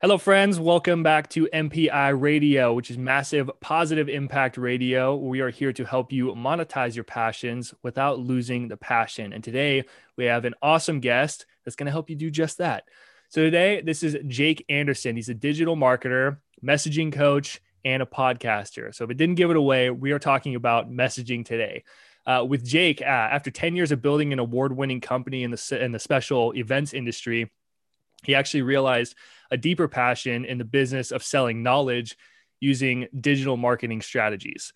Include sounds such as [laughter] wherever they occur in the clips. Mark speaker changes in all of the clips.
Speaker 1: Hello, friends. Welcome back to MPI Radio, which is Massive Positive Impact Radio. We are here to help you monetize your passions without losing the passion. And today we have an awesome guest that's going to help you do just that. So, today, this is Jake Anderson. He's a digital marketer, messaging coach, and a podcaster. So, if it didn't give it away, we are talking about messaging today. Uh, with Jake, uh, after 10 years of building an award winning company in the, in the special events industry, he actually realized a deeper passion in the business of selling knowledge using digital marketing strategies.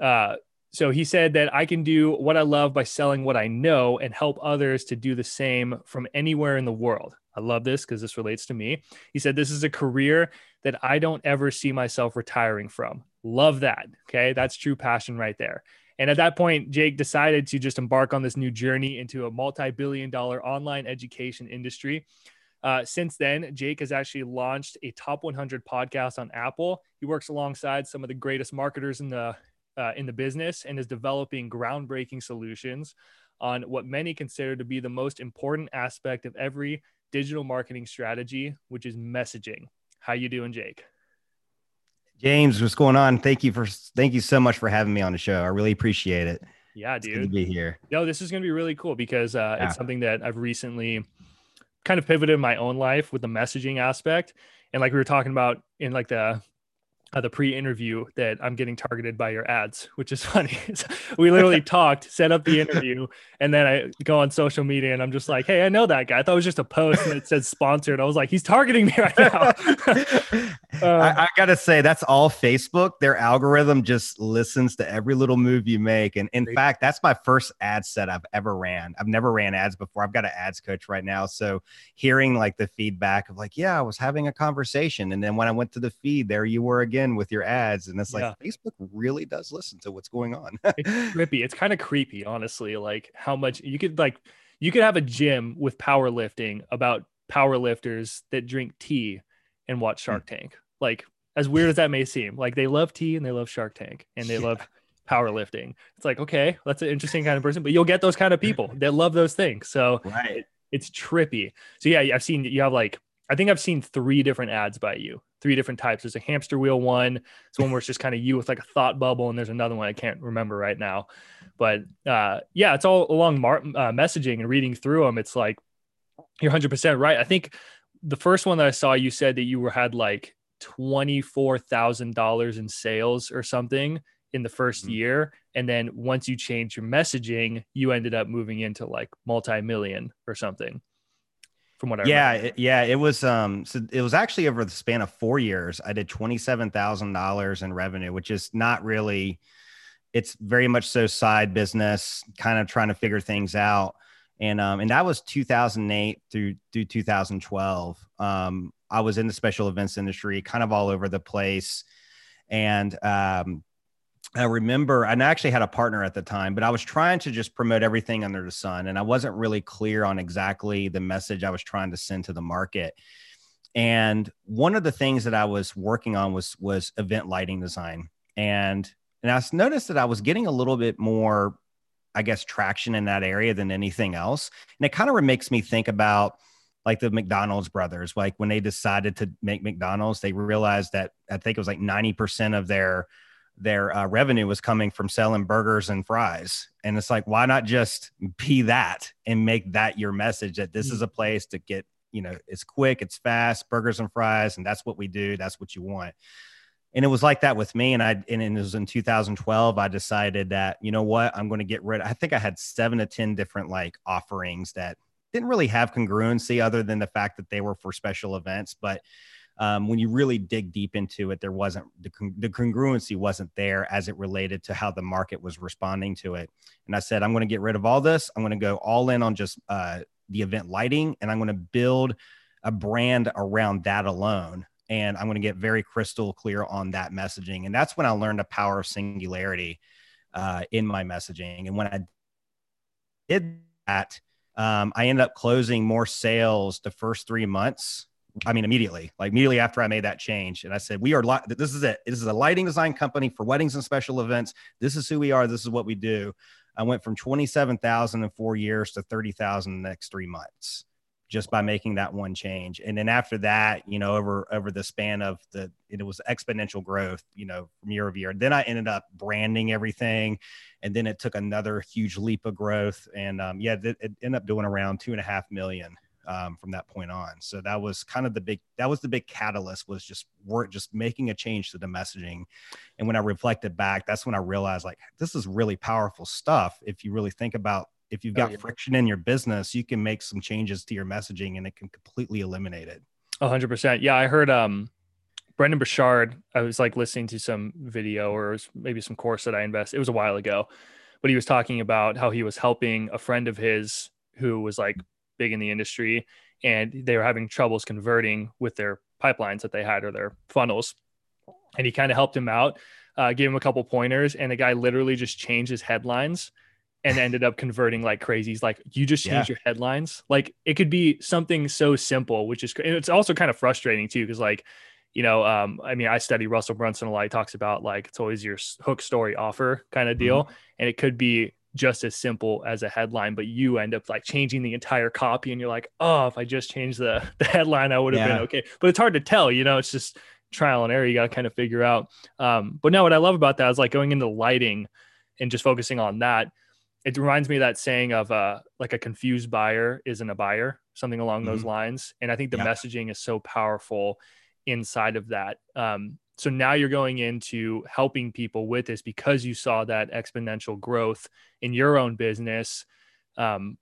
Speaker 1: Uh, so he said that I can do what I love by selling what I know and help others to do the same from anywhere in the world. I love this because this relates to me. He said, This is a career that I don't ever see myself retiring from. Love that. Okay. That's true passion right there. And at that point, Jake decided to just embark on this new journey into a multi billion dollar online education industry uh, since then, Jake has actually launched a top 100 podcast on Apple. He works alongside some of the greatest marketers in the uh, in the business and is developing groundbreaking solutions on what many consider to be the most important aspect of every digital marketing strategy, which is messaging. How you doing, Jake?
Speaker 2: James, what's going on? Thank you for thank you so much for having me on the show. I really appreciate it.
Speaker 1: Yeah,
Speaker 2: it's
Speaker 1: dude.
Speaker 2: to be here.
Speaker 1: No, this is going to be really cool because uh, yeah. it's something that I've recently kind of pivoted my own life with the messaging aspect. And like we were talking about in like the uh, the pre-interview that I'm getting targeted by your ads, which is [laughs] funny. we literally [laughs] talked, set up the interview, and then I go on social media and I'm just like, "Hey, I know that guy." I thought it was just a post and it said sponsored. I was like, "He's targeting me right now." [laughs]
Speaker 2: um, I, I, gotta say, that's all Facebook. Their algorithm just listens to every little move you make, and in fact, that's my first ad set I've ever ran. I've never ran ads before. I've got an ads coach right now, so hearing like the feedback of like, "Yeah, I was having a conversation," and then when I went to the feed, there you were again in with your ads. And it's like yeah. Facebook really does listen to what's going on.
Speaker 1: it's [laughs] trippy. It's kind of creepy, honestly. Like how much you could like you could have a gym with powerlifting about powerlifters that drink tea and watch Shark mm. Tank. Like as weird as that may seem, like they love tea and they love Shark Tank and they yeah. love powerlifting. It's like, okay, that's an interesting kind of person, but you'll get those kind of people [laughs] that love those things. So
Speaker 2: right.
Speaker 1: It, it's trippy. So yeah, I've seen you have like I think I've seen three different ads by you, three different types. There's a hamster wheel one. It's one where it's just kind of you with like a thought bubble, and there's another one I can't remember right now. But uh, yeah, it's all along mar- uh, messaging and reading through them. It's like you're 100% right. I think the first one that I saw, you said that you were had like $24,000 in sales or something in the 1st mm-hmm. year. And then once you changed your messaging, you ended up moving into like multi million or something from what I
Speaker 2: yeah it, yeah it was um so it was actually over the span of four years I did twenty seven thousand dollars in revenue which is not really it's very much so side business kind of trying to figure things out. And um and that was 2008 through through 2012 um I was in the special events industry kind of all over the place. And um I remember, and I actually had a partner at the time, but I was trying to just promote everything under the sun. And I wasn't really clear on exactly the message I was trying to send to the market. And one of the things that I was working on was was event lighting design. And and I noticed that I was getting a little bit more, I guess, traction in that area than anything else. And it kind of makes me think about like the McDonald's brothers. Like when they decided to make McDonald's, they realized that I think it was like 90% of their their uh, revenue was coming from selling burgers and fries. And it's like, why not just be that and make that your message that this mm-hmm. is a place to get, you know, it's quick, it's fast, burgers and fries, and that's what we do. That's what you want. And it was like that with me. And I, and it was in 2012, I decided that, you know what, I'm going to get rid. I think I had seven to 10 different like offerings that didn't really have congruency other than the fact that they were for special events. But um, when you really dig deep into it, there wasn't the, con- the congruency wasn't there as it related to how the market was responding to it. And I said, I'm going to get rid of all this. I'm going to go all in on just uh, the event lighting, and I'm going to build a brand around that alone. And I'm going to get very crystal clear on that messaging. And that's when I learned the power of singularity uh, in my messaging. And when I did that, um, I ended up closing more sales the first three months I mean, immediately, like immediately after I made that change. And I said, we are, li- this is it. This is a lighting design company for weddings and special events. This is who we are. This is what we do. I went from 27,000 in four years to 30,000 in the next three months. just by making that one change. And then after that, you know, over over the span of the it was exponential growth, you know, from year over year. Then I ended up branding everything, and then it took another huge leap of growth. And um, yeah, it, it ended up doing around two and a half million um, from that point on. So that was kind of the big that was the big catalyst was just work just making a change to the messaging. And when I reflected back, that's when I realized like this is really powerful stuff if you really think about if you've oh, got oh, yeah. friction in your business, you can make some changes to your messaging and it can completely eliminate it.
Speaker 1: hundred percent. Yeah. I heard, um, Brendon Burchard, I was like listening to some video or maybe some course that I invest. It was a while ago, but he was talking about how he was helping a friend of his who was like big in the industry and they were having troubles converting with their pipelines that they had or their funnels. And he kind of helped him out, uh, gave him a couple pointers, and the guy literally just changed his headlines and ended up converting like crazy. He's like, you just change yeah. your headlines. Like it could be something so simple, which is, and it's also kind of frustrating too. Cause like, you know, um, I mean, I study Russell Brunson a lot. He talks about like, it's always your hook story offer kind of deal. Mm-hmm. And it could be just as simple as a headline, but you end up like changing the entire copy and you're like, oh, if I just changed the, [laughs] the headline, I would have yeah. been okay. But it's hard to tell, you know, it's just trial and error. You got to kind of figure out. Um, but now what I love about that is like going into lighting and just focusing on that it reminds me of that saying of uh, like a confused buyer isn't a buyer, something along mm-hmm. those lines. And I think the yeah. messaging is so powerful inside of that. Um, so now you're going into helping people with this because you saw that exponential growth in your own business. Um,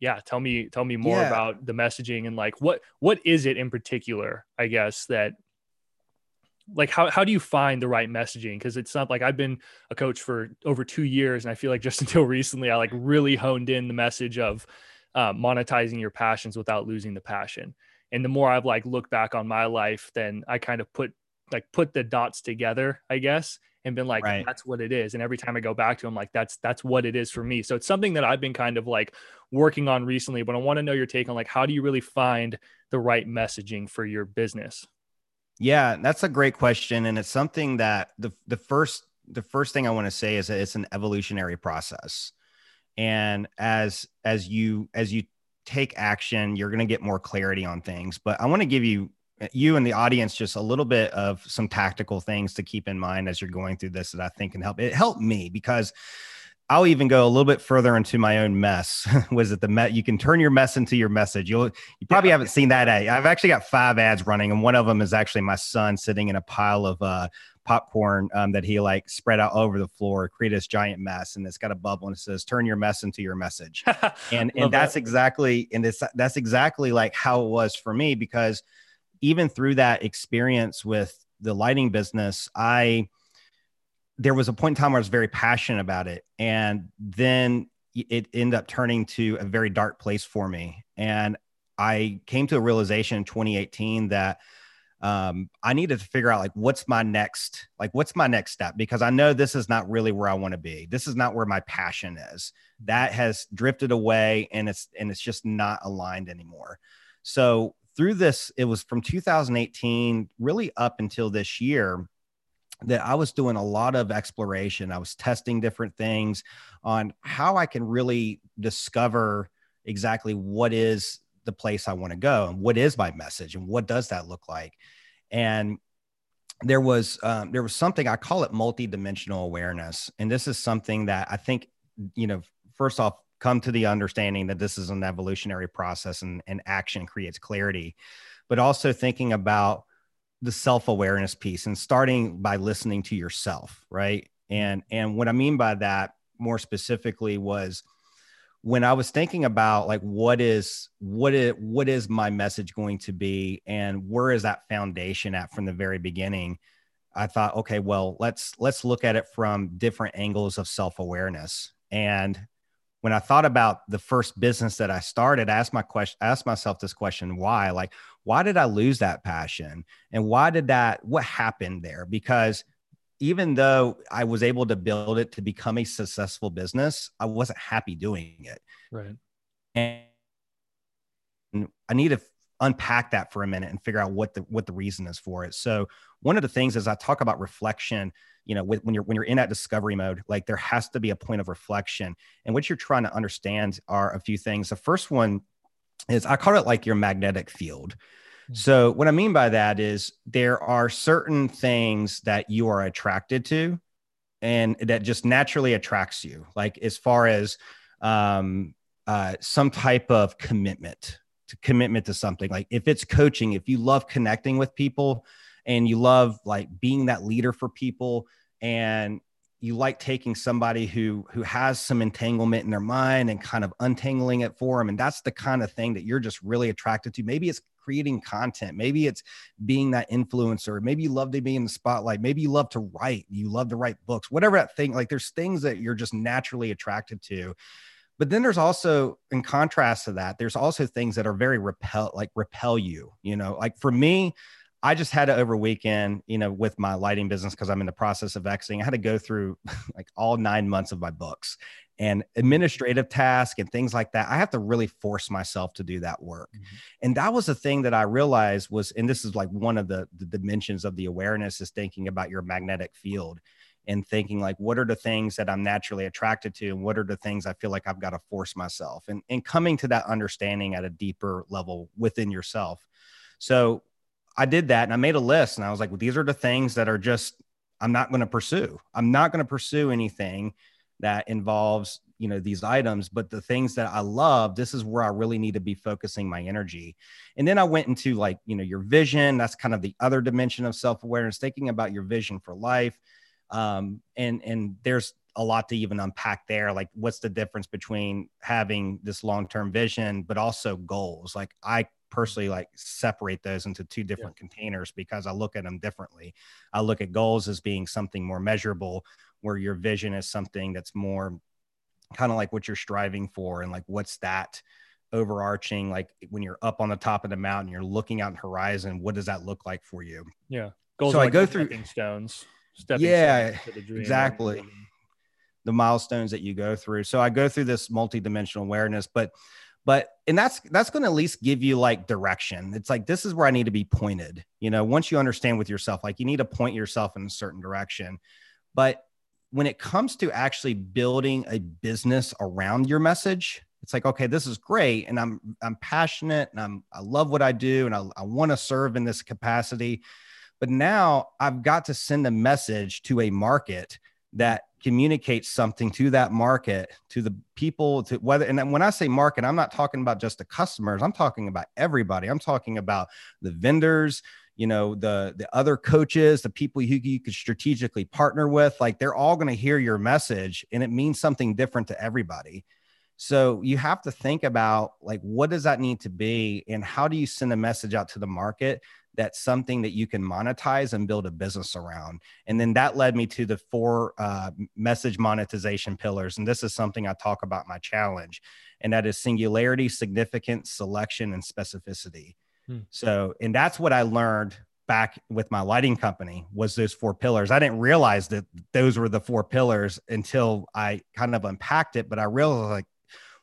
Speaker 1: yeah, tell me tell me more yeah. about the messaging and like what what is it in particular, I guess, that like how, how do you find the right messaging because it's not like i've been a coach for over two years and i feel like just [laughs] until recently i like really honed in the message of uh, monetizing your passions without losing the passion and the more i've like looked back on my life then i kind of put like put the dots together i guess and been like right. that's what it is and every time i go back to them like that's that's what it is for me so it's something that i've been kind of like working on recently but i want to know your take on like how do you really find the right messaging for your business
Speaker 2: yeah, that's a great question, and it's something that the the first the first thing I want to say is that it's an evolutionary process, and as as you as you take action, you're going to get more clarity on things. But I want to give you you and the audience just a little bit of some tactical things to keep in mind as you're going through this that I think can help. It helped me because I'll even go a little bit further into my own mess. [laughs] Was it the met? You can turn your mess into your message. You'll you probably yeah. haven't seen that ad. I've actually got five ads running, and one of them is actually my son sitting in a pile of uh, popcorn um, that he like spread out over the floor, create this giant mess, and it's got a bubble and it says "Turn your mess into your message," [laughs] and and that's that. exactly and it's that's exactly like how it was for me because even through that experience with the lighting business, I there was a point in time where I was very passionate about it. And then it ended up turning to a very dark place for me. And I came to a realization in 2018 that um, I needed to figure out like what's my next, like what's my next step because I know this is not really where I want to be. This is not where my passion is. That has drifted away and it's and it's just not aligned anymore. So through this, it was from 2018 really up until this year that I was doing a lot of exploration. I was testing different things on how I can really discover exactly what is the place I want to go and what is my message and what does that look like. And there was um, there was something I call it multidimensional awareness, and this is something that I think you know. First off, come to the understanding that this is an evolutionary process and, and action creates clarity, but also thinking about the self-awareness piece and starting by listening to yourself right? And and what i mean by that more specifically was when i was thinking about like what is what is what is my message going to be and where is that foundation at from the very beginning i thought okay well let's let's look at it from different angles of self-awareness. And when I thought about the first business that I started, I asked my question, asked myself this question, why? Like, why did I lose that passion? And why did that, what happened there? Because even though I was able to build it to become a successful business, I wasn't happy doing it.
Speaker 1: Right.
Speaker 2: And I need to unpack that for a minute and figure out what the what the reason is for it. So one of the things is I talk about reflection you know when you're when you're in that discovery mode like there has to be a point of reflection and what you're trying to understand are a few things the first one is I call it like your magnetic field.
Speaker 1: Hmm.
Speaker 2: So what I mean by that is there are certain things that you are attracted to and that just naturally attracts you. Like as far as um, uh, some type of commitment to commitment to something. Like if it's coaching, if you love connecting with people and you love like being that leader for people and you like taking somebody who who has some entanglement in their mind and kind of untangling it for them and that's the kind of thing that you're just really attracted to. Maybe it's creating content. Maybe it's being that influencer. Maybe you love to be in the spotlight. Maybe you love to write. You love to write books. Whatever that thing like there's things that you're just naturally attracted to. But then there's also in contrast to that there's also things that are very repel like repel you you know? Like for me I just had to over weekend, you know, with my lighting business because I'm in the process of exiting. I had to go through [laughs] like all nine months of my books and administrative tasks and things like that. I have to really force myself to do that work. Mm-hmm. And that was the thing that I realized was, and this is like one of the, the dimensions of the awareness is thinking about your magnetic field and thinking like what are the things that i'm naturally attracted to and what are the things i feel like i've got to force myself and, and coming to that understanding at a deeper level within yourself so I did that and I made a list and I was like, well, these are the things that are just, I'm not going to pursue. I'm not going to pursue anything that involves, you know, these items, but the things that I love, this is where I really need to be focusing my energy. And then I went into like, you know, your vision. That's kind of the other dimension of self awareness, thinking about your vision for life. Um, and, and there's a lot to even unpack there. Like, what's the difference between having this long term vision, but also goals? Like, I personally like separate those into two different yeah. containers because I look at them differently. I look at goals as being something more measurable, where your vision is something that's more kind of like what you're striving for and like what's that overarching like when you're up on the top of the mountain you're looking out in horizon what does that look like for you?
Speaker 1: Yeah. Goals so i like go through stepping stones
Speaker 2: stepping yeah stones exactly. The milestones that you go through. So i go through this multi-dimensional awareness but but and that's that's going to at least give you like direction. It's like this is where i need to be pointed you know? Once you understand with yourself like you need to point yourself in a certain direction. But when it comes to actually building a business around your message it's like okay this is great and i'm i'm passionate and i'm i love what i do and i, I want to serve in this capacity. But now i've got to send a message to a market that communicates something to that market to the people to whether and when i say market i'm not talking about just the customers. I'm talking about everybody. I'm talking about the vendors you know the the other coaches the people who you could strategically partner with. Like they're all going to hear your message and it means something different to everybody. So you have to think about like what does that need to be and how do you send a message out to the market that's something that you can monetize and build a business around. And then that led me to the four uh, message monetization pillars. And this is something I talk about my challenge, and that is singularity, significance, selection, and specificity. Hmm. So, and that's what I learned back with my lighting company was those four pillars. I didn't realize that those were the four pillars until I kind of unpacked it, but I realized like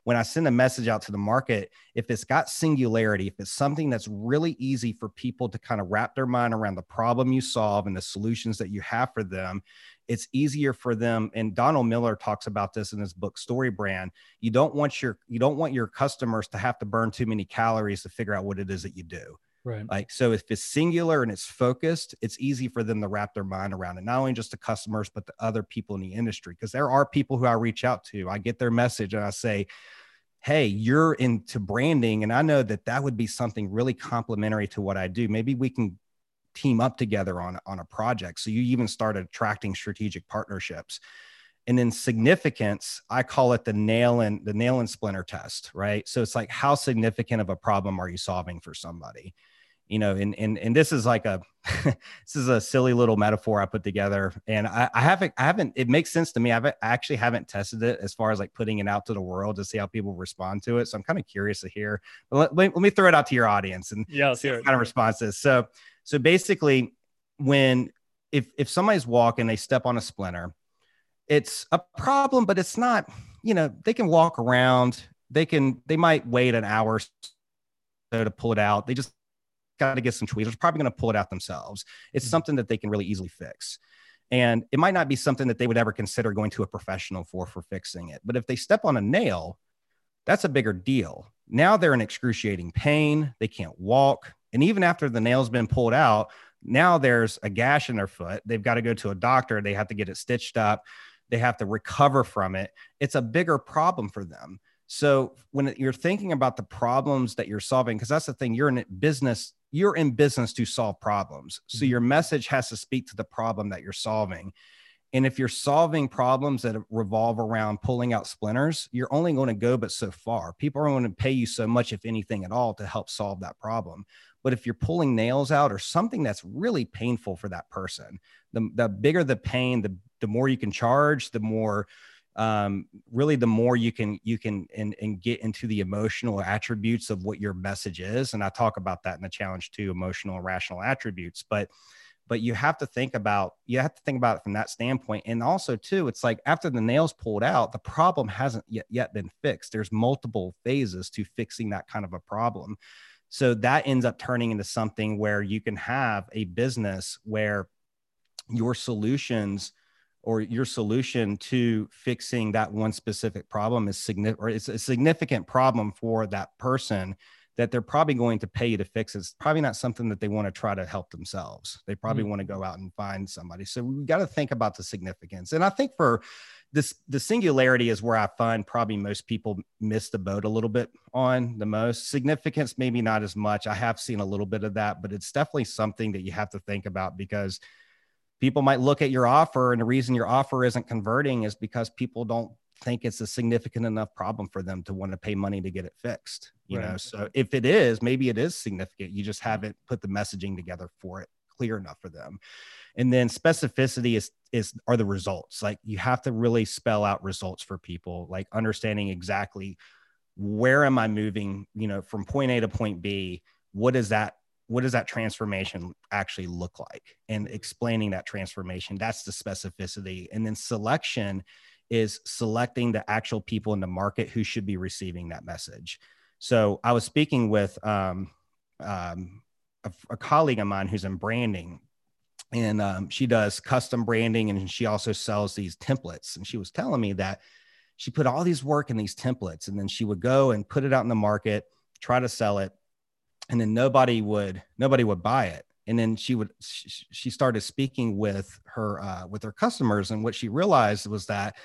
Speaker 2: when I send a message out to the market, if it's got singularity, if it's something that's really easy for people to kind of wrap their mind around the problem you solve and the solutions that you have for them, it's easier for them. And Donald Miller talks about this in his book Story Brand. You don't want your you don't want your customers to have to burn too many calories to figure out what it is that you do.
Speaker 1: Right.
Speaker 2: Like, so if it's singular and it's focused, it's easy for them to wrap their mind around it. Not only just the customers, but the other people in the industry. Because there are people who I reach out to, I get their message and I say, Hey, you're into branding. And I know that that would be something really complementary to what I do. Maybe we can team up together on, on a project. So you even start attracting strategic partnerships and then significance i call it the nail and the nail and splinter test right so it's like how significant of a problem are you solving for somebody you know, and and and this is like a [laughs] this is a silly little metaphor I put together, and I, I haven't I haven't it makes sense to me. I've, I actually haven't tested it as far as like putting it out to the world to see how people respond to it. So I'm kind of curious to hear. But let, let, let me throw it out to your audience and
Speaker 1: yeah, see what
Speaker 2: kind of responses. So so basically, when if if somebody's walking, they step on a splinter, it's a problem, but it's not. You know, they can walk around. They can. They might wait an hour so to pull it out. They just got to get some tweezers, probably going to pull it out themselves. It's mm-hmm. something that they can really easily fix. And it might not be something that they would ever consider going to a professional for for fixing it. But if they step on a nail, that's a bigger deal. Now they're in excruciating pain. They can't walk. And even after the nail's been pulled out, now there's a gash in their foot. They've got to go to a doctor. They have to get it stitched up. They have to recover from it. It's a bigger problem for them. So when you're thinking about the problems that you're solving, because that's the thing, you're in business, you're in business to solve problems. So mm-hmm. your message has to speak to the problem that you're solving. And if you're solving problems that revolve around pulling out splinters, you're only going to go but so far. People are going to pay you so much, if anything at all, to help solve that problem. But if you're pulling nails out or something that's really painful for that person, the, the bigger the pain, the, the more you can charge, the more um, really the more you can you can and, and get into the emotional attributes of what your message is. And I talk about that in the challenge too, emotional and rational attributes. But but you have to think about you have to think about it from that standpoint and also too it's like after the nails pulled out the problem hasn't yet, yet been fixed there's multiple phases to fixing that kind of a problem so that ends up turning into something where you can have a business where your solutions or your solution to fixing that one specific problem is significant or it's a significant problem for that person that they're probably going to pay you to fix. It's probably not something that they want to try to help themselves. They probably mm-hmm. want to go out and find somebody. So we got to think about the significance. And I think for this, the singularity is where I find probably most people miss the boat a little bit on the most significance. Maybe not as much. I have seen a little bit of that, but it's definitely something that you have to think about because people might look at your offer and the reason your offer isn't converting is because people don't think it's a significant enough problem for them to want to pay money to get it fixed you right. know so if it is maybe it is significant you just haven't put the messaging together for it clear enough for them. And then specificity is is are the results. Like you have to really spell out results for people like understanding exactly where am i moving you know from point a to point b what is that what does that transformation actually look like and explaining that transformation that's the specificity and then selection is selecting the actual people in the market who should be receiving that message. So I was speaking with um, um, a, a, colleague of mine who's in branding, and um, she does custom branding and she also sells these templates. And she was telling me that she put all these work in these templates, and then she would go and put it out in the market, try to sell it, and then nobody would nobody would buy it and then she would she started speaking with her uh, with her customers and what she realized was that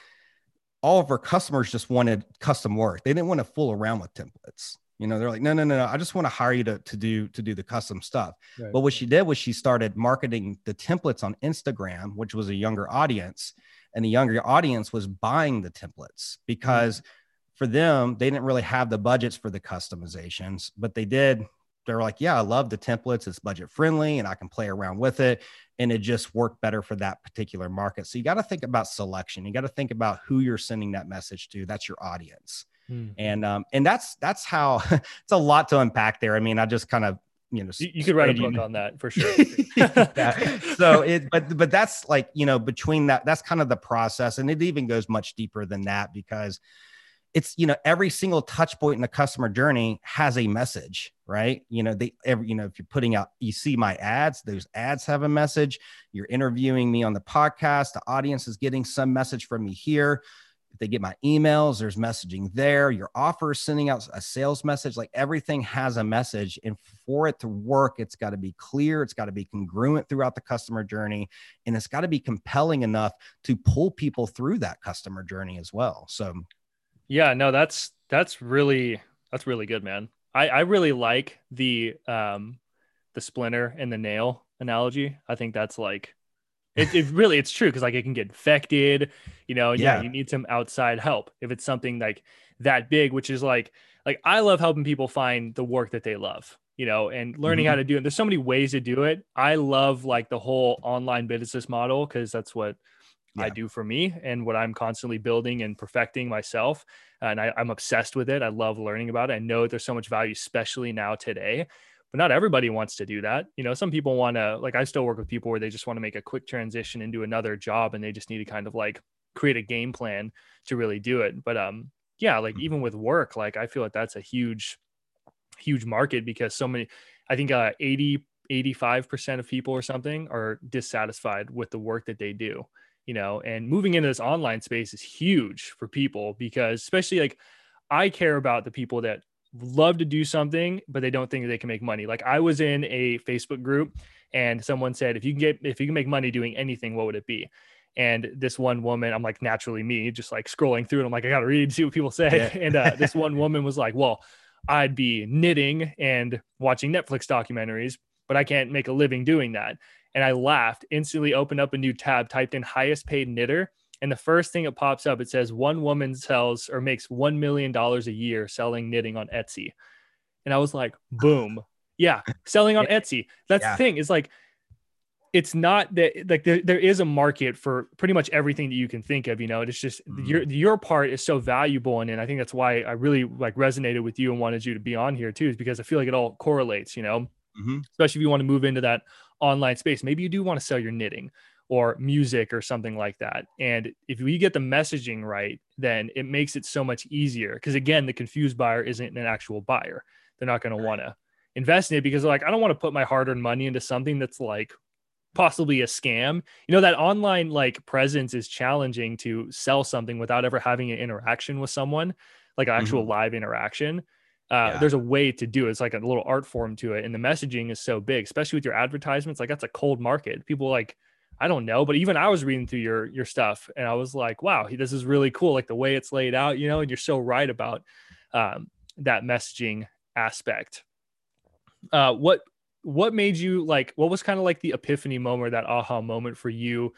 Speaker 2: all of her customers just wanted custom work. They didn't want to fool around with templates. You know, they're like, no, no, no, no. I just want to hire you to, to do to do the custom stuff. Right. But what she did was she started marketing the templates on Instagram, which was a younger audience, and the younger audience was buying the templates because mm-hmm. for them, they didn't really have the budgets for the customizations, but they did they're like, yeah, I love the templates. It's budget friendly and I can play around with it. And it just worked better for that particular market. So you got to think about selection. You got to think about who you're sending that message to. That's your audience. Hmm. And um, and that's that's how [laughs] it's a lot to unpack there. I mean, I just kind of you know
Speaker 1: you, you could write a book on that for sure [laughs]
Speaker 2: so it but but that's like you know between that that's kind of the process and it even goes much deeper than that because it's you know every single touch point in the customer journey has a message right? You know they every you know if you're putting out you see my ads those ads have a message. You're interviewing me on the podcast. The audience is getting some message from me here. If they get my emails there's messaging there. Your offer is sending out a sales message. Like everything has a message. And for it to work it's got to be clear. It's got to be congruent throughout the customer journey. And it's got to be compelling enough to pull people through that customer journey as well. So
Speaker 1: yeah, no, that's that's really that's really good, man. I I really like the um the splinter and the nail analogy. I think that's like it, it really it's true because like it can get infected, you know, yeah. yeah, you need some outside help if it's something like that big, which is like like I love helping people find the work that they love, you know, and learning mm-hmm. how to do it. There's so many ways to do it. I love like the whole online business model because that's what yeah. I do for me and what I'm constantly building and perfecting myself. And I, am obsessed with it. I love learning about it. I know there's so much value, especially now today. But not everybody wants to do that. You know, some people want to, like, I still work with people where they just want to make a quick transition into another job and they just need to kind of like create a game plan to really do it. But, um, yeah, like mm-hmm. even with work, like I feel like that's a huge, huge market because so many, I think, uh, 80, 85% of people or something are dissatisfied with the work that they do you know, and moving into this online space is huge for people because especially like I care about the people that love to do something, but they don't think they can make money. Like I was in a Facebook group and someone said, if you can get, if you can make money doing anything, what would it be? And this one woman, I'm like naturally me, just like scrolling through, and I'm like, I gotta read and see what people say. Yeah. [laughs] And uh, this one [laughs] woman was like, well, I'd be knitting and watching Netflix documentaries, but I can't make a living doing that. And I laughed, instantly opened up a new tab, typed in highest paid knitter. And the first thing that pops up, it says one woman sells or makes $1 million a year selling knitting on Etsy. And I was like, boom. Yeah, selling on [laughs] Etsy. That's yeah. the thing is like, it's not that like there, there is a market for pretty much everything that you can think of you know it's just mm-hmm. your your part is so valuable and, and i think that's why i really like resonated with you and wanted you to be on here too is because i feel like it all correlates you know mm-hmm. especially if you want to move into that online space. Maybe you do want to sell your knitting or music or something like that. And if we get the messaging right then it makes it so much easier. Because again the confused buyer isn't an actual buyer. They're not going to want to invest in it because they're like i don't want to put my hard-earned money into something that's like possibly a scam. You know that online like presence is challenging to sell something without ever having an interaction with someone like an actual mm-hmm. live interaction uh, yeah. there's a way to do it. It's like a little art form to it. And the messaging is so big, especially with your advertisements. Like that's a cold market. People like, I don't know, but even I was reading through your your stuff and I was like, wow, this is really cool. Like the way it's laid out, you know, and you're so right about um, that messaging aspect. Uh, what what made you like what was kind of like the epiphany moment or that aha moment for you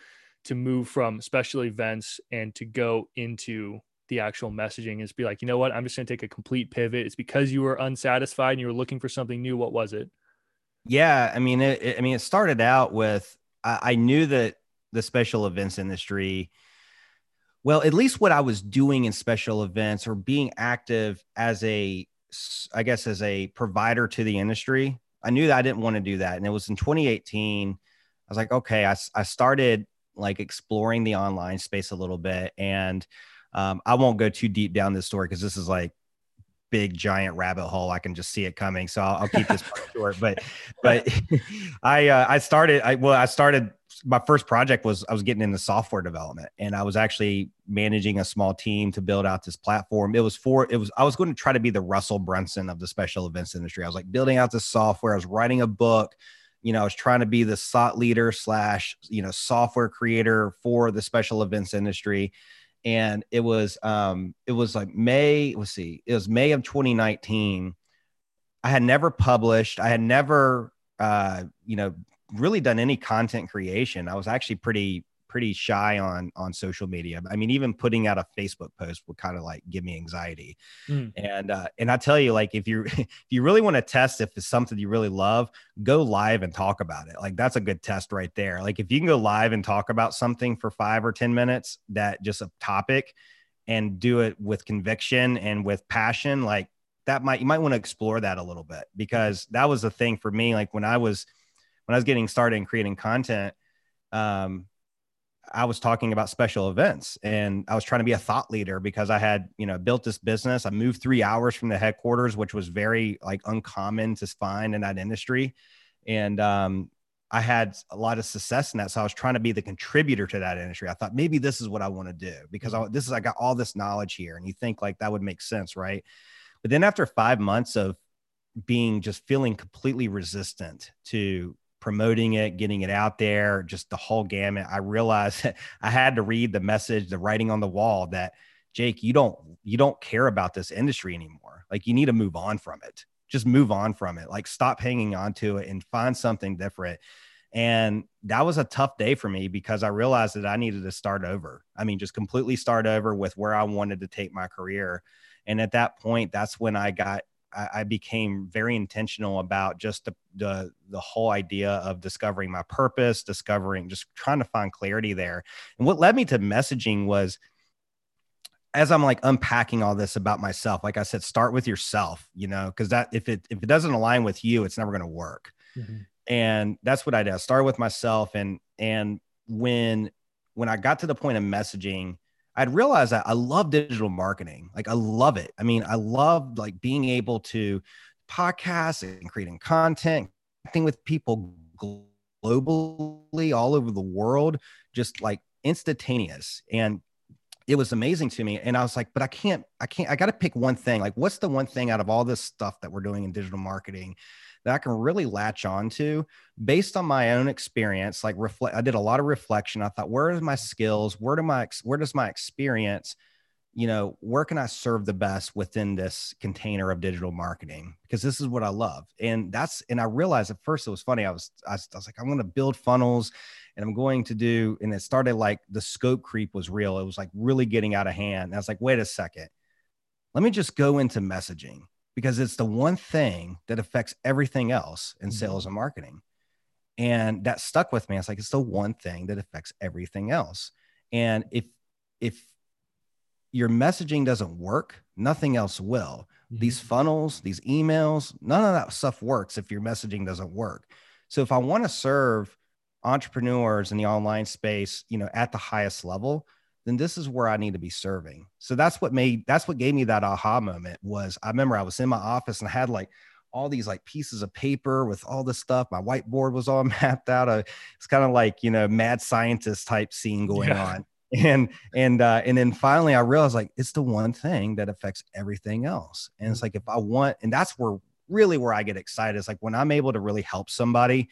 Speaker 1: to move from special events and to go into the actual messaging is be like you know what i'm just going to take a complete pivot it's because you were unsatisfied and you were looking for something new what was it
Speaker 2: yeah i mean it, it i mean it started out with I, I knew that the special events industry well at least what i was doing in special events or being active as a i guess as a provider to the industry I knew that I didn't want to do that. And it was in 2018. I was like, okay, I, I started like exploring the online space a little bit. And um, I won't go too deep down this story because this is like big giant rabbit hole. I can just see it coming. So I'll, I'll keep this [laughs] short. But but [laughs] I uh, I started I well I started my first project was I was getting into software development and I was actually managing a small team to build out this platform. It was for it was I was going to try to be the Russell Brunson of the special events industry. I was like building out this software. I was writing a book. You know, I was trying to be the thought leader slash you know software creator for the special events industry. And it was um it was like May. Let's see, it was May of 2019. I had never published. I had never uh you know really done any content creation. I was actually pretty pretty shy on on social media. I mean, even putting out a Facebook post would kind of like give me anxiety. Mm. And uh, and I tell you, like if you [laughs] if you really want to test if it's something you really love, go live and talk about it. Like that's a good test right there. Like if you can go live and talk about something for five or ten minutes, that just a topic, and do it with conviction and with passion, like that might you might want to explore that a little bit because that was the thing for me. Like when I was when I was getting started in creating content, um, I was talking about special events and I was trying to be a thought leader because I had, you know, built this business. I moved three hours from the headquarters, which was very like uncommon to find in that industry. And um, I had a lot of success in that. So I was trying to be the contributor to that industry. I thought maybe this is what I want to do because I, this is, I got all this knowledge here. And you think like that would make sense. Right. But then after five months of being just feeling completely resistant to promoting it, getting it out there, just the whole gamut. I realized [laughs] I had to read the message, the writing on the wall that Jake, you don't you don't care about this industry anymore. Like you need to move on from it. Just move on from it. Like stop hanging on to it and find something different. And that was a tough day for me because I realized that I needed to start over. I mean, just completely start over with where I wanted to take my career. And at that point, that's when I got I, I became very intentional about just the, the the whole idea of discovering my purpose, discovering just trying to find clarity there. And what led me to messaging was as I'm like unpacking all this about myself, like I said, start with yourself, you know, because that if it if it doesn't align with you, it's never going to work. Mm-hmm. And that's what I did. I started with myself, and and when when I got to the point of messaging, I'd realized that I love digital marketing. Like I love it. I mean, I love like being able to podcast and creating content, connecting with people globally all over the world, just like instantaneous. And it was amazing to me. And I was like, but I can't, I can't, I got to pick one thing. Like, what's the one thing out of all this stuff that we're doing in digital marketing that I can really latch on to based on my own experience? Like, reflect, I did a lot of reflection. I thought, where are my skills? Where do my, where does my experience, you know, where can I serve the best within this container of digital marketing? Because this is what I love. And that's, and I realized at first it was funny. I was, I was, I was like, I'm going to build funnels and I'm going to do, and it started like the scope creep was real. It was like really getting out of hand. And I was like, wait a second, let me just go into messaging because it's the one thing that affects everything else in mm-hmm. sales and marketing. And that stuck with me. I was like, it's the one thing that affects everything else. And if, if your messaging doesn't work, nothing else will. Mm-hmm. These funnels, these emails, none of that stuff works if your messaging doesn't work. So if I want to serve entrepreneurs in the online space, you know, at the highest level, then this is where I need to be serving. So that's what made that's what gave me that aha moment was I remember I was in my office and I had like all these like pieces of paper with all this stuff. My whiteboard was all [laughs] mapped out. Uh, it's kind of like, you know, mad scientist type scene going yeah. on. [laughs] And and uh and then finally I realized like it's the one thing that affects everything else. And it's mm. like if I want and that's where really where I get excited is like when I'm able to really help somebody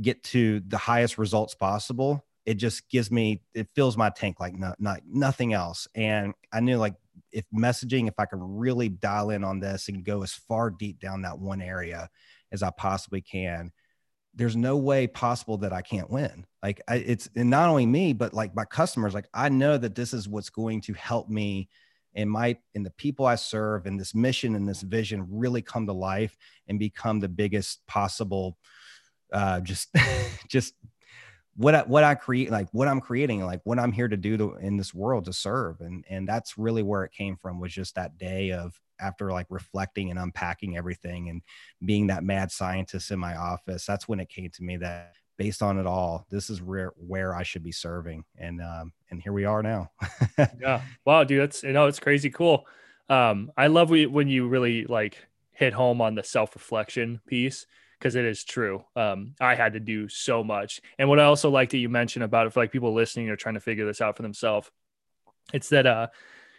Speaker 2: get to the highest results possible it just gives me it fills my tank like not, not nothing else. And i knew like if messaging if i can really dial in on this and go as far deep down that one area as i possibly can there's no way possible that i can't win. Like I, it's and not only me but like my customers like i know that this is what's going to help me and my and the people i serve and this mission and this vision really come to life and become the biggest possible uh, just [laughs] just what I, what I create, like what I'm creating, like what I'm here to do to, in this world to serve, and and that's really where it came from. Was just that day of after like reflecting and unpacking everything and being that mad scientist in my office. That's when it came to me that based on it all, this is where where I should be serving, and um, and here we are now. [laughs]
Speaker 1: yeah, wow, dude, that's you know it's crazy cool. Um, I love when you really like hit home on the self reflection piece because it is true. Um, I had to do so much. And what I also like that you mentioned about it for like people listening or trying to figure this out for themselves, it's that uh,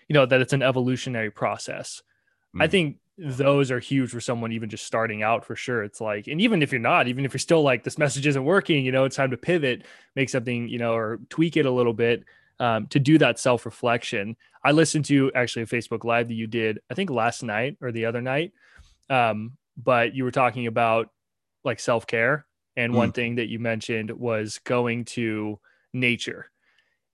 Speaker 1: you know, that it's an evolutionary process. Mm. I think those are huge for someone even just starting out for sure. It's like, and even if you're not, even if you're still like this message isn't working, you know, it's time to pivot, make something, you know, or tweak it a little bit. Um, to do that self reflection. I listened to actually a Facebook Live that you did, I think last night or the other night. Um, but you were talking about like self care. And mm. one thing that you mentioned was going to nature.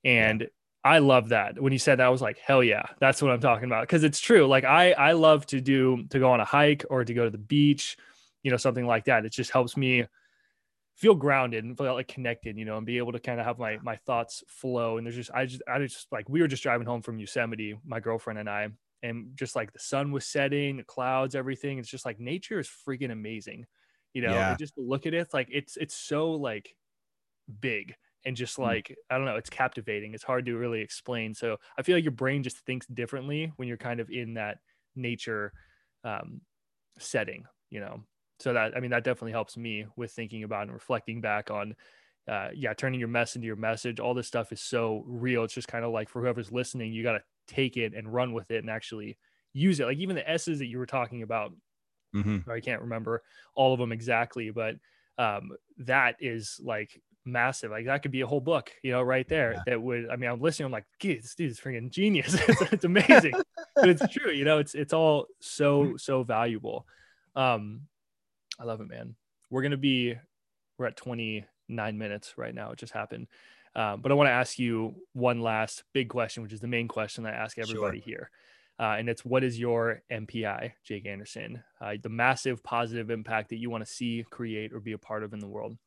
Speaker 1: And yeah. I love that. When you said that, I was like, hell yeah, that's what I'm talking about. Cause it's true. Like I, I love to do, to go on a hike or to go to the beach, you know, something like that. It just helps me feel grounded and feel like connected, you know, and be able to kind of have my, my thoughts flow. And there's just, I just, I just like, we were just driving home from Yosemite, my girlfriend and I, and just like the sun was setting, the clouds, everything. It's just like nature is freaking amazing you know yeah. just look at it it's like it's it's so like big and just hmm. like i don't know it's captivating it's hard to really explain so i feel like your brain just thinks differently when you're kind of in that nature um, setting you know so that i mean that definitely helps me with thinking about and reflecting back on uh, yeah turning your mess into your message all this stuff is so real it's just kind of like for whoever's listening you got to take it and run with it and actually use it like even the s's that you were talking about Mm-hmm. I can't remember all of them exactly, but um, that is like massive. Like that could be a whole book, you know, right there. Yeah. That would. I mean, I'm listening. I'm like, geez, this dude is freaking genius. [laughs] it's, it's, amazing, [laughs] but it's true. You know, it's it's all so mm-hmm. so valuable. Um, I love it, man. We're gonna be we're at 29 minutes right now. It just happened. Um, but I want to ask you one last big question, which is the main question I ask everybody sure. here. Uh, and it's what is your MPI, Jake Anderson, uh, the massive positive impact that you want to see, create, or be a part of in the world?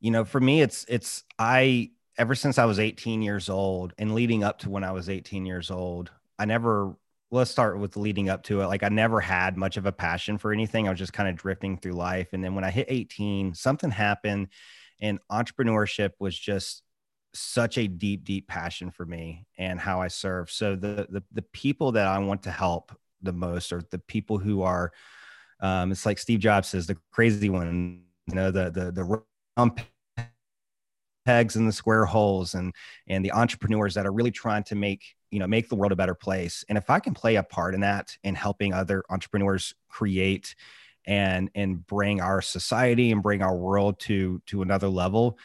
Speaker 2: You know, for me, it's it's I ever since I was 18 years old and leading up to when I was 18 years old, I never. Let's start with leading up to it. Like I never had much of a passion for anything. I was just kind of drifting through life, and then when I hit 18, something happened, and entrepreneurship was just such a deep, deep passion for me and how I serve. So the the, the people that I want to help the most are the people who are um, it's like Steve Jobs says, the crazy one, you know, the the the pegs in the square holes and and the entrepreneurs that are really trying to make you know make the world a better place and if i can play a part in that in helping other entrepreneurs create and and bring our society and bring our world to to another level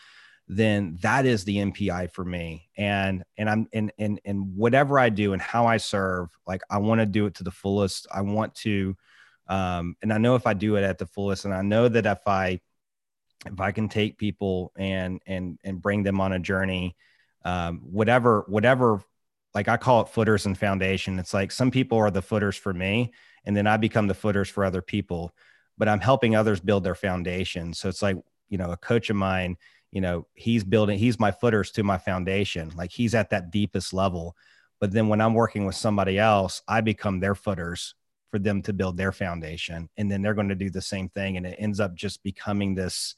Speaker 2: then that is the MPI for me. And and I'm and and and whatever I do and how I serve, like I want to do it to the fullest. I want to um and I know if I do it at the fullest and I know that if I if I can take people and and and bring them on a journey um whatever whatever like I call it footers and foundation. It's like some people are the footers for me and then I become the footers for other people, but I'm helping others build their foundation. So it's like, you know, a coach of mine you know he's building he's my footers to my foundation. Like he's at that deepest level. But then when i'm working with somebody else i become their footers for them to build their foundation. And then they're going to do the same thing. And it ends up just becoming this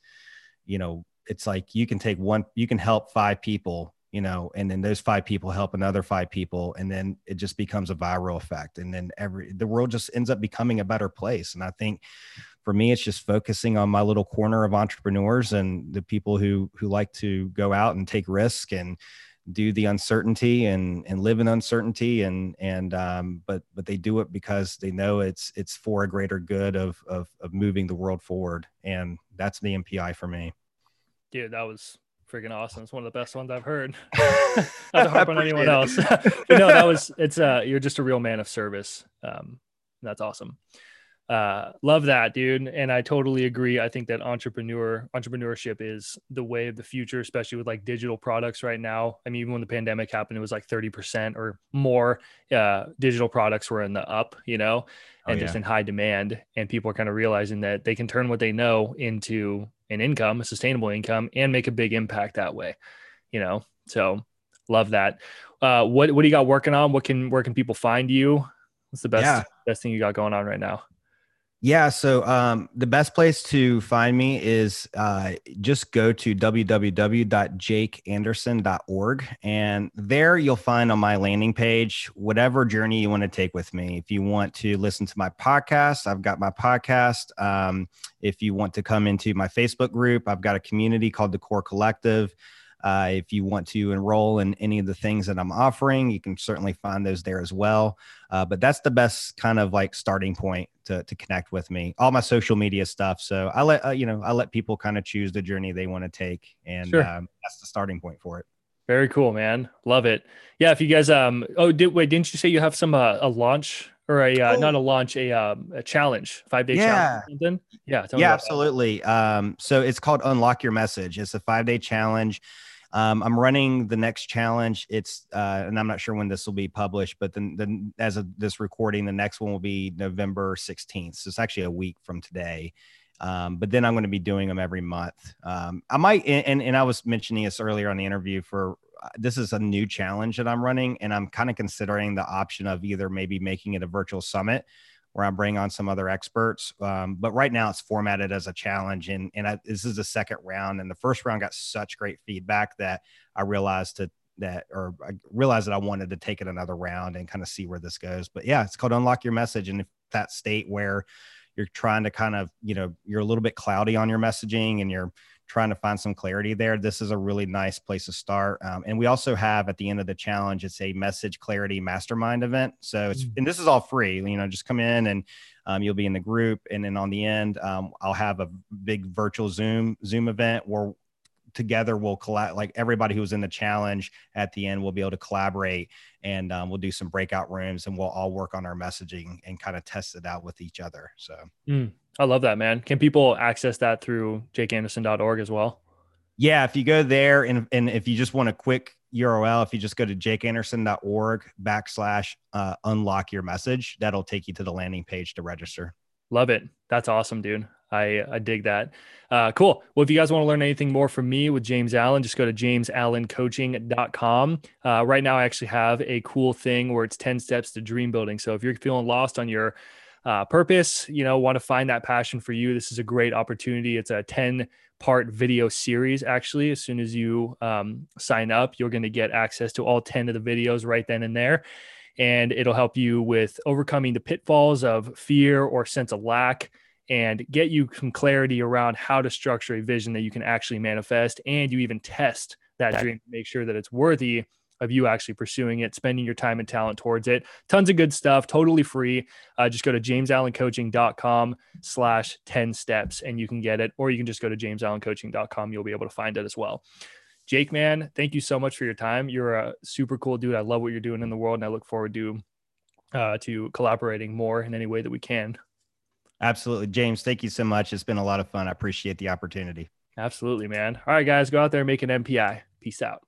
Speaker 2: you know it's like you can take one you can help five people you know and then those five people help another five people. And then it just becomes a viral effect. And then every the world just ends up becoming a better place. And i think for me, it's just focusing on my little corner of entrepreneurs and the people who who like to go out and take risk and do the uncertainty and and live in uncertainty and and um, but but they do it because they know it's it's for a greater good of of of moving the world forward and that's the MPI for me.
Speaker 1: Dude, that was freaking awesome. It's one of the best ones I've heard. [laughs] [laughs] Not to harp on anyone else. [laughs] but no, that was it's uh you're just a real man of service. Um that's awesome uh love that dude and i totally agree. I think that entrepreneur entrepreneurship is the way of the future especially with like digital products right now. I mean even when the pandemic happened it was like 30% or more uh digital products were in the up you know oh, and oh, yeah. just in high demand and people are kind of realizing that they can turn what they know into an income a sustainable income and make a big impact that way you know? So love that. Uh what what do you got working on? What can where can people find you? What's the best yeah. best thing you got going on right now
Speaker 2: yeah. So um, the best place to find me is uh, just go to www.jakeanderson.org. And there you'll find on my landing page whatever journey you want to take with me. If you want to listen to my podcast, I've got my podcast. Um, if you want to come into my Facebook group, I've got a community called the Core Collective. Uh, if you want to enroll in any of the things that I'm offering, you can certainly find those there as well. Uh, but that's the best kind of like starting point to, to connect with me. All my social media stuff. So I let uh, you know I let people kind of choose the journey they want to take, and sure. um, that's the starting point for it.
Speaker 1: Very cool, man. Love it. Yeah. If you guys, um, oh, did wait? Didn't you say you have some uh, a launch or a uh, oh. not a launch, a um, a challenge, five day yeah. challenge?
Speaker 2: Yeah. Yeah. Absolutely. Um, so it's called Unlock Your Message. It's a five day challenge. Um, I'm running the next challenge. It's uh, and I'm not sure when this will be published, but then the, as of this recording, the next one will be November 16th. So it's actually a week from today. Um, but then I'm going to be doing them every month. Um, I might, and, and I was mentioning this earlier on the interview for uh, this is a new challenge that I'm running, and I'm kind of considering the option of either maybe making it a virtual summit where I bring on some other experts. Um, but right now it's formatted as a challenge, and and I, this is the second round. And the first round got such great feedback that I realized to that or I realized that I wanted to take it another round and kind of see where this goes. But yeah, it's called Unlock Your Message, and if that state where you're trying to kind of you know you're a little bit cloudy on your messaging and you're trying to find some clarity there, this is a really nice place to start. Um, and we also have at the end of the challenge, it's a message clarity mastermind event. So it's, mm. and this is all free, you know, just come in and um, you'll be in the group. And then on the end, um, I'll have a big virtual Zoom, Zoom event where together we'll collab like everybody who's in the challenge at the end will be able to collaborate and um, we'll do some breakout rooms and we'll all work on our messaging and kind of test it out with each other so
Speaker 1: mm, i love that man can people access that through jakeanderson.org as well
Speaker 2: yeah if you go there and, and if you just want a quick url if you just go to jakeanderson.org backslash uh, unlock your message that'll take you to the landing page to register
Speaker 1: love it that's awesome dude I, I dig that. Uh, cool. Well, if you guys want to learn anything more from me with James Allen, just go to jamesallencoaching.com. Uh, right now, I actually have a cool thing where it's 10 steps to dream building. So if you're feeling lost on your uh, purpose, you know, want to find that passion for you, this is a great opportunity. It's a 10 part video series. Actually, as soon as you um, sign up, you're going to get access to all 10 of the videos right then and there. And it'll help you with overcoming the pitfalls of fear or sense of lack and get you some clarity around how to structure a vision that you can actually manifest. And you even test that dream to make sure that it's worthy of you actually pursuing it, spending your time and talent towards it. Tons of good stuff, totally free. Uh, just go to jamesallencoaching.com slash 10 steps and you can get it, or you can just go to jamesallencoaching.com. You'll be able to find it as well. Jake, man, thank you so much for your time. You're a super cool dude. I love what you're doing in the world, and I look forward to uh, to collaborating more in any way that we can.
Speaker 2: Absolutely, James. Thank you so much. It's been a lot of fun. I appreciate the opportunity.
Speaker 1: Absolutely, man. All right, guys, go out there and make an MPI. Peace out.